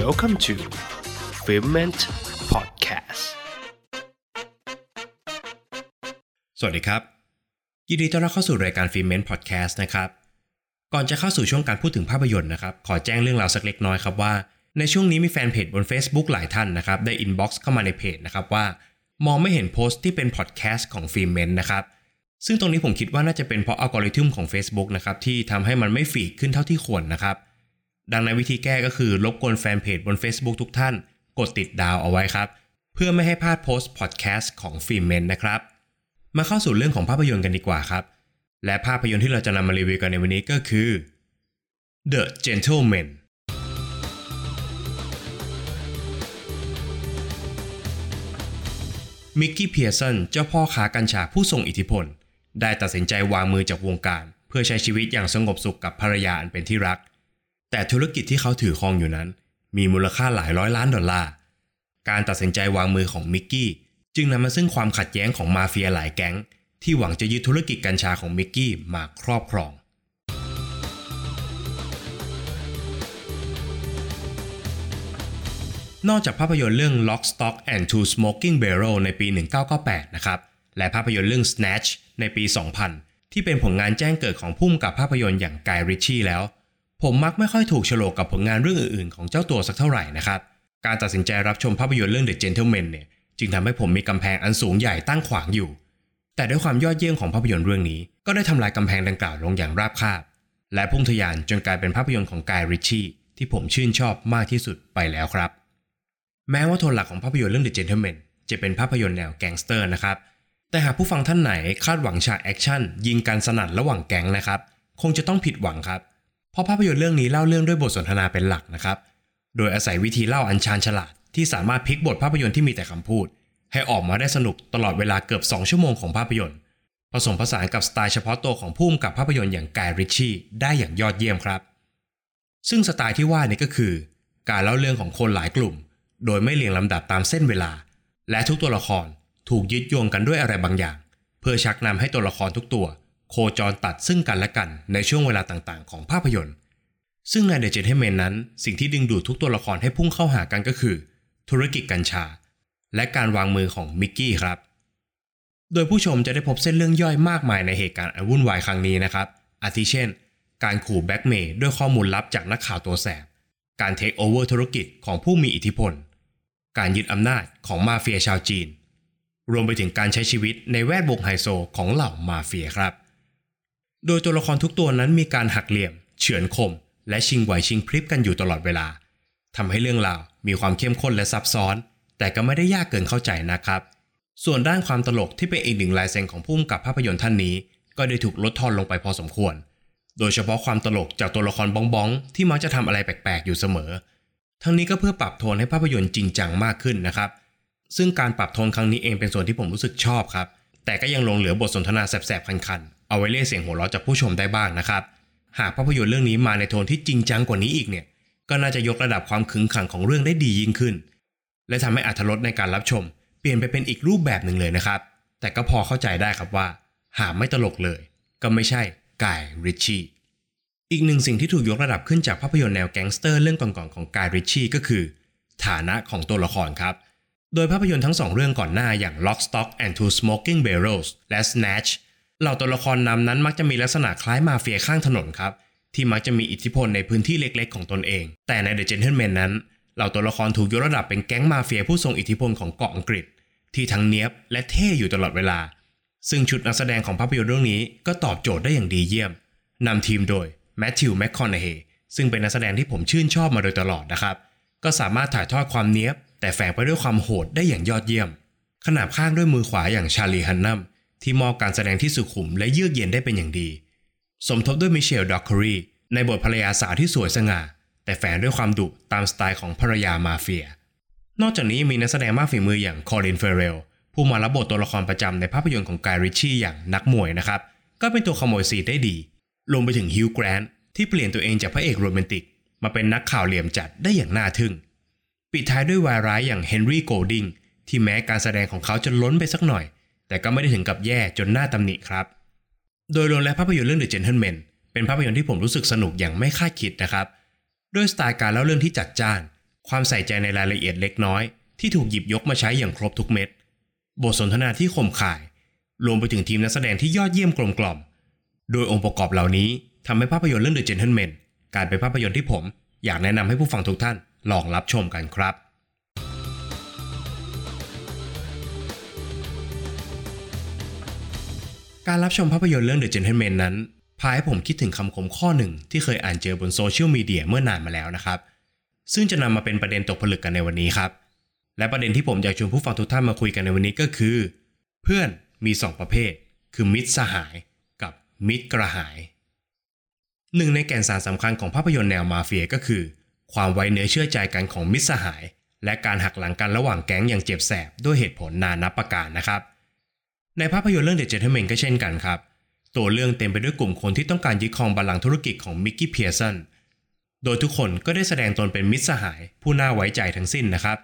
Welcome to f i l m e n t Podcast สวัสดีครับ ยินดีต้อนรับเข้าสู่รายการ f i l m e n t Podcast นะครับ ก่อนจะเข้าสู่ช่วงการพูดถึงภาพยนตร์นะครับ ขอแจ้งเรื่องราวสักเล็กน้อยครับว่า ในช่วงนี้มีแฟนเพจบน Facebook หลายท่านนะครับ ได้ inbox เข้ามาในเพจนะครับว่า มองไม่เห็นโพสต์ที่เป็นพอดแคสต์ของ Filment นะครับซึ่งตรงนี้ผมคิดว่าน่าจะเป็นเพราะอัลกอริทึมของ Facebook นะครับที่ทำให้มันไม่ feed ขึ้นเท่าที่ควรนะครับ ดังนั้นวิธีแก้ก็คือรบกวนแฟนเพจบน Facebook ทุกท่าน กดติดดาวเอาไว้ครับ เพื่อไม่ให้พลาดโพสต์พอดแคสต์ของ Filment นะครับ มาเข้าสู่เรื่องของภาพยนตร์กันดีกว่าครับ และภาพยนตร์ที่เราจะนำมารีวิวกันในวันนี้ก็คือ The Gentlemen มิกกี้เพียร์สันเจ้าพ่อค้ากัญชาผู้ทรงอิทธิพล ได้ตัดสินใจวางมือจากวงการ เพื่อใช้ชีวิตอย่างสงบสุขกับภรรยาอันเป็นที่รัก แต่ธุรกิจที่เขาถือครองอยู่นั้น มีมูลค่าหลายร้อยล้านดอลลาร์ การตัดสินใจวางมือของมิกกี้จึงนำมาซึ่งความขัดแย้งของมาเฟียหลายแก๊ง ที่หวังจะยึดธุรกิจกัญชาของมิกกี้มาครอบครองนอกจากภาพยนตร์เรื่อง Lock Stock and Two Smoking Barrel ในปี 1998 นะครับ และภาพยนตร์เรื่อง Snatch ในปี 2000 ที่เป็นผลงานแจ้งเกิดของพุ่มกับภาพยนตร์อย่างกายริชชี่แล้ว ผมมักไม่ค่อยถูกโฉลกกับผลงานเรื่องอื่นๆ ของเจ้าตัวสักเท่าไหร่นะครับ การตัดสินใจรับชมภาพยนตร์เรื่อง The Gentleman เนี่ยจึงทำให้ผมมีกำแพงอันสูงใหญ่ตั้งขวางอยู่ แต่ด้วยความยอดเยี่ยมของภาพยนตร์เรื่องนี้ ก็ได้ทำลายกำแพงดังกล่าวลงอย่างราบคาบ และพุ่งทะยานจนกลายเป็นภาพยนตร์ของกายริชชี่ที่ผมชื่นชอบมากที่สุดไปแล้วครับ แม้ว่าโทนหลักของภาพยนตร์เรื่อง The Gentleman จะเป็นภาพยนตร์แนวแก๊งสเตอร์นะครับ แต่หากผู้ฟังท่านไหนคาดหวังฉากแอคชั่นยิงกันสนั่นระหว่างแก๊งนะครับ คงจะต้องผิดหวังครับ เพราะภาพยนตร์เรื่องนี้เล่าเรื่องด้วยบทสนทนาเป็นหลักนะครับ โดยอาศัยวิธีเล่าอันชาญฉลาดที่สามารถพลิกบทภาพยนตร์ที่มีแต่คำพูด ให้ออกมาได้สนุกตลอดเวลาเกือบ 2 ชั่วโมงของภาพยนตร์ ผสมผสานกับสไตล์เฉพาะตัวของผู้กำกับภาพยนตร์อย่างกายริชชี่ได้อย่างยอดเยี่ยมครับ ซึ่งสไตล์ที่ว่านี้ก็คือ การเล่าเรื่องของคนหลายกลุ่ม โดยไม่เรียงลำดับตามเส้นเวลา และทุกตัวละครถูกยึดโยงกันด้วยอะไรบางอย่าง เพื่อชักนำให้ตัวละครทุกตัว โคจรตัดซึ่งกันและกันในช่วงเวลาต่างๆ ของภาพยนตร์ ซึ่งใน The Gentleman นั้น สิ่งที่ดึงดูดทุกตัวละครให้พุ่งเข้าหากันก็คือ ธุรกิจกัญชา และการวางมือของมิกกี้ครับ โดยผู้ชมจะได้พบเส้นเรื่องย่อยมากมายในเหตุการณ์อันวุ่นวายครั้งนี้นะครับ อาทิเช่น การขู่แบล็กเมล์ด้วยข้อมูลลับจากนักข่าวตัวแสบ การเทคโอเวอร์ธุรกิจของผู้มีอิทธิพล การยึดอำนาจของมาเฟียชาวจีน รวมไปถึงการใช้ชีวิตในแวดวงไฮโซของเหล่ามาเฟียครับ โดยตัวละครทุกตัวนั้นมีการหักเหลี่ยม เฉือนคม และชิงไหวชิงพริบกันอยู่ตลอดเวลาทำให้เรื่องราวมีความเข้มข้นและซับซ้อน แต่ก็ไม่ได้ยากเกินเข้าใจนะครับ ส่วนด้านความตลกที่เป็นอีกหนึ่งลายเซ็นของผู้กำกับภาพยนตร์ท่านนี้ ก็ได้ถูกลดทอนลงไปพอสมควร โดยเฉพาะความตลกจากตัวละครบ้องบ้องๆที่มักจะทำอะไรแปลกๆอยู่เสมอ ทั้งนี้ก็เพื่อปรับโทนให้ภาพยนตร์จริงจังมากขึ้นนะครับ ซึ่งการปรับโทนครั้งนี้เองเป็นส่วนที่ผมรู้สึกชอบครับ แต่ก็ยังลงเหลือบทสนทนาแสบๆคันๆ เอาไว้เรียกเสียงหัวเราะจากผู้ชมได้บ้างนะครับ หากภาพยนตร์เรื่องนี้มาในโทนที่จริงจังกว่านี้อีกเนี่ย ก็น่าจะยกระดับความขึงขังของเรื่องได้ดียิ่งขึ้น และทำให้อรรถรสในการรับชม เปลี่ยนไปเป็นอีกรูปแบบหนึ่งเลยนะครับ แต่ก็พอเข้าใจได้ครับว่า หากไม่ตลกเลย ก็ไม่ใช่กายริชชี่อีกหนึ่งสิ่งที่ถูกยกระดับขึ้นจากภาพยนตร์แนวแก๊งสเตอร์เรื่องก่อนๆของกายริชชี่ก็คือ ฐานะของตัวละครครับโดยภาพยนตร์ทั้งสองเรื่องก่อนหน้าอย่าง Lock Stock and Two Smoking Barrels และ Snatch เหล่าตัวละครนำนั้นมักจะมีลักษณะคล้ายมาเฟียข้างถนนครับ ที่มักจะมีอิทธิพลในพื้นที่เล็กๆ ของตนเอง แต่ใน The Gentleman นั้น เหล่าตัวละครถูกยกระดับเป็นแก๊งมาเฟียผู้ทรงอิทธิพลของเกาะอังกฤษ ที่ทั้งเนี้ยบและเท่อยู่ตลอดเวลา ซึ่งชุดนักแสดงของภาพยนตร์เรื่องนี้ก็ตอบโจทย์ได้อย่างดีเยี่ยมนำทีมโดยแมทธิวแมคคอนเฮซึ่งเป็นนักแสดงที่ผมชื่นชอบมาโดยตลอดนะครับ ก็สามารถถ่ายทอดความเนี้ยบ แต่แฝงไปด้วยความโหดได้อย่างยอดเยี่ยม ขนาบข้างด้วยมือขวาอย่างชาลีฮันนัม ที่มอบการแสดงที่สุขุมและเยือกเย็นได้เป็นอย่างดี สมทบด้วยมิเชลด็อกคอรีในบทภรรยาสาวที่สวยสง่า แต่แฝงด้วยความดุตามสไตล์ของภรรยามาเฟีย นอกจากนี้ยังมีนักแสดงมากฝีมืออย่างคอรินเฟเรลผู้มารับบทตัวละครประจำในภาพยนตร์ของกายริชชี่อย่างนักมวยนะครับ ก็เป็นตัวขโมยซีนได้ดีรวมไปถึงฮิวแกรนท์ที่เปลี่ยนตัวเองจากพระเอกโรแมนติก มาเป็นนักข่าวเหลี่ยมจัดได้อย่างน่าทึ่ง ปิดท้ายด้วยวายร้ายอย่างเฮนรี่โกลดิงที่แม้การแสดงของเขาจะล้นไปสักหน่อย แต่ก็ไม่ได้ถึงกับแย่จนน่าตำหนิครับ โดยรวมแล้วภาพยนตร์เรื่อง The Gentleman เป็นภาพยนตร์ที่ผมรู้สึกสนุกอย่างไม่คาดคิดนะครับ ด้วยสไตล์การเล่าเรื่องที่จัดจ้าน ความใส่ใจในรายละเอียดเล็กน้อย ที่ถูกหยิบยกมาใช้อย่างครบทุกเม็ด บทสนทนาที่คมข่าย รวมไปถึงทีมนักแสดงที่ยอดเยี่ยมกลมกล่อม โดยองค์ประกอบเหล่านี้ทำให้ภาพยนตร์เรื่อง The Gentleman กลายเป็นภาพยนตร์ที่ผม อยากแนะนำให้ผู้ฟังทุกท่านลองรับชมกันครับ การรับชมภาพยนตร์เรื่อง The Gentleman นั้นพาให้ผมคิดถึงคำคมข้อหนึ่งที่เคยอ่านเจอบนโซเชียลมีเดียเมื่อนานมาแล้วนะครับ ซึ่งจะนำมาเป็นประเด็นตกผลึกกันในวันนี้ครับ และประเด็นที่ผมอยากชวนผู้ฟังทุกท่านมาคุยกันในวันนี้ก็คือ เพื่อนมี 2 ประเภท คือมิตรสหายกับมิตรกระหาย หนึ่งในแก่นสารสำคัญของภาพยนตร์แนวมาเฟียก็คือ ความไว้เนื้อเชื่อใจกันของมิตรสหาย และการหักหลังกันระหว่างแก๊งอย่างเจ็บแสบด้วยเหตุผลนานับประการนะครับ ในภาพยนตร์เรื่อง The Gentleman ก็เช่นกันครับ ตัวเรื่องเต็มไปด้วยกลุ่มคนที่ต้องการยึดครองบัลลังก์ธุรกิจของมิกกี้เพียร์สันโดยทุกคนก็ได้แสดงตนเป็นมิตรสหาย ผู้น่าไว้ใจทั้งสิ้นนะครับ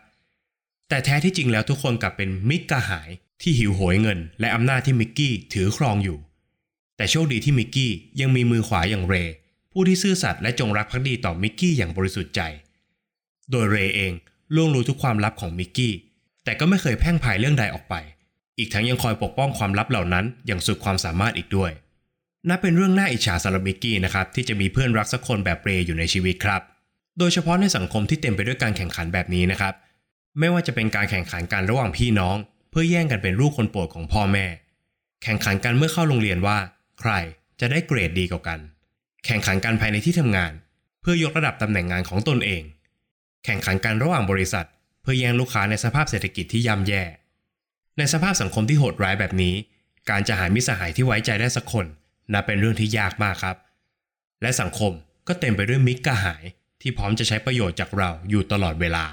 แต่แท้ที่จริงแล้วทุกคนกลับเป็นมิตรกระหายที่หิวโหยเงิน และอำนาจที่มิกกี้ถือครองอยู่ แต่โชคดีที่มิกกี้ยังมีมือขวาอย่างเรย์ผู้ที่ซื่อสัตย์และจงรักภักดีต่อมิกกี้อย่างบริสุทธิ์ใจ โดยเรย์เองล่วงรู้ทุกความลับของมิกกี้แต่ก็ไม่เคยแพร่งพายเรื่องใดออกไป อีกทั้งยังคอยปกป้องความลับเหล่านั้นอย่างสุดความสามารถอีกด้วย นับเป็นเรื่องน่าอิจฉาสำหรับมิกกี้นะครับที่จะมีเพื่อนรักสักคนแบบเรย์อยู่ในชีวิตครับ โดยเฉพาะในสังคมที่เต็มไปด้วยการแข่งขันแบบนี้นะครับ ไม่ว่าจะเป็นการแข่งขันกันระหว่างพี่น้อง เพื่อแย่งกันเป็นลูกคนโปรดของพ่อแม่ แข่งขันกันเมื่อเข้าโรงเรียนว่า ใครจะได้เกรดดีกว่ากัน แข่งขันกันภายในที่ทำงาน เพื่อยกระดับตำแหน่งงานของตนเอง แข่งขันกันระหว่างบริษัท เพื่อแย่งลูกค้าในสภาพเศรษฐกิจที่ย่ำแย่ ในสภาพสังคมที่โหดร้ายแบบนี้ การจะหามิสหายที่ไว้ใจได้สักคนนับเป็นเรื่องที่ยากมากครับ และสังคมก็เต็มไปด้วยมิตรกระหายที่พร้อมจะใช้ประโยชน์จากเราอยู่ตลอดเวลา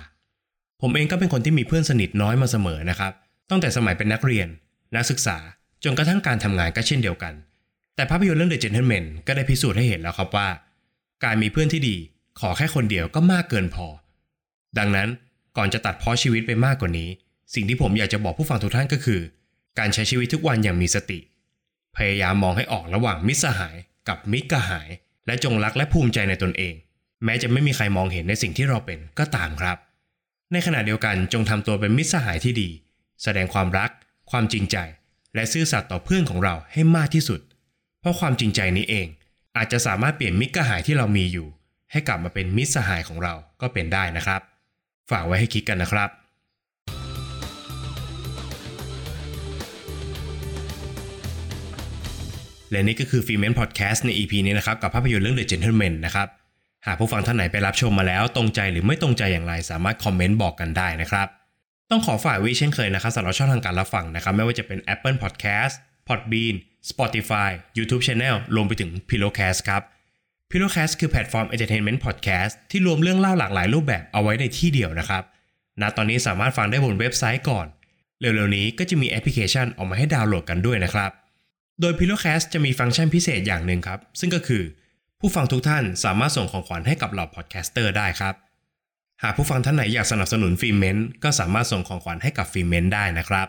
ผมเองก็เป็นคนที่มีเพื่อนสนิทน้อยมาเสมอนะครับ ตั้งแต่สมัยเป็นนักเรียน นักศึกษาจนกระทั่งการทำงานก็เช่นเดียวกัน แต่ภาพยนตร์เรื่อง The Gentleman ก็ได้พิสูจน์ให้เห็นแล้วครับว่า การมีเพื่อนที่ดี ขอแค่คนเดียวก็มากเกินพอ ดังนั้นก่อนจะตัดพ้อชีวิตไปมากกว่านี้ สิ่งที่ผมอยากจะบอกผู้ฟังทุกท่านก็คือ การใช้ชีวิตทุกวันอย่างมีสติ พยายามมองให้ออกระหว่างมิตรสหายกับมิตรกระหาย และจงรักและภูมิใจในตนเอง แม้จะไม่มีใครมองเห็นในสิ่งที่เราเป็นก็ตามครับ ในขณะเดียวกันจงทำตัวเป็นมิตรสหายที่ดี แสดงความรัก ความจริงใจ และซื่อสัตย์ต่อเพื่อนของเราให้มากที่สุด เพราะความจริงใจนี้เอง อาจจะสามารถเปลี่ยนมิตรกระหายที่เรามีอยู่ ให้กลับมาเป็นมิตรสหายของเราก็เป็นได้นะครับ ฝากไว้ให้คิดกันนะครับ และนี่ก็คือฟีเมนพอดแคสต์ใน EP นี้นะครับ กับภาพยนตร์เรื่อง The Gentleman นะครับ หากผู้ฟังท่านไหนไปรับชมมาแล้ว ตรงใจหรือไม่ตรงใจอย่างไร สามารถคอมเมนต์บอกกันได้นะครับ ต้องขอฝากว้เช่นเคยนะครับสำหรับช่องทางการรับฟังนะครับ ไม่ว่าจะเป็น Apple Podcast Podbean Spotify YouTube Channel รวมไปถึง p i l o w c a s t ครับ Pillowcast คือแพลตฟอร์ม Entertainment Podcast ที่รวมเรื่องเล่าหลากหลายรูปแบบเอาไว้ในที่เดียวนะครับณตอนนี้สามารถฟังได้บนเว็บไซต์ก่อน เร็วๆนี้ก็จะมีแอปพลิเคชันออกมาให้ดาวน์โหลดกันด้วยนะครับ โดย Pillowcast จะมีฟังก์ชันพิเศษอย่างหนึ่งครับ ซึ่งก็คือ ผู้ฟังทุกท่านสามารถส่งของขวัญให้กับเหล่า podcaster ได้ครับ หากผู้ฟังท่านไหนอยากสนับสนุนฟิเมนต์ก็สามารถส่งของขวัญให้กับฟิเมนต์ได้นะครับ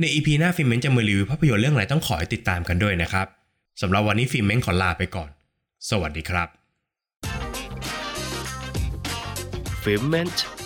ใน EP หน้าฟิเมนจะมารีวิวภาพยนตร์เรื่องอะไรต้องขอให้ติดตามกันด้วยนะครับสำหรับวันนี้ฟิเมนขอลาไปก่อน สวัสดีครับ f i m e n t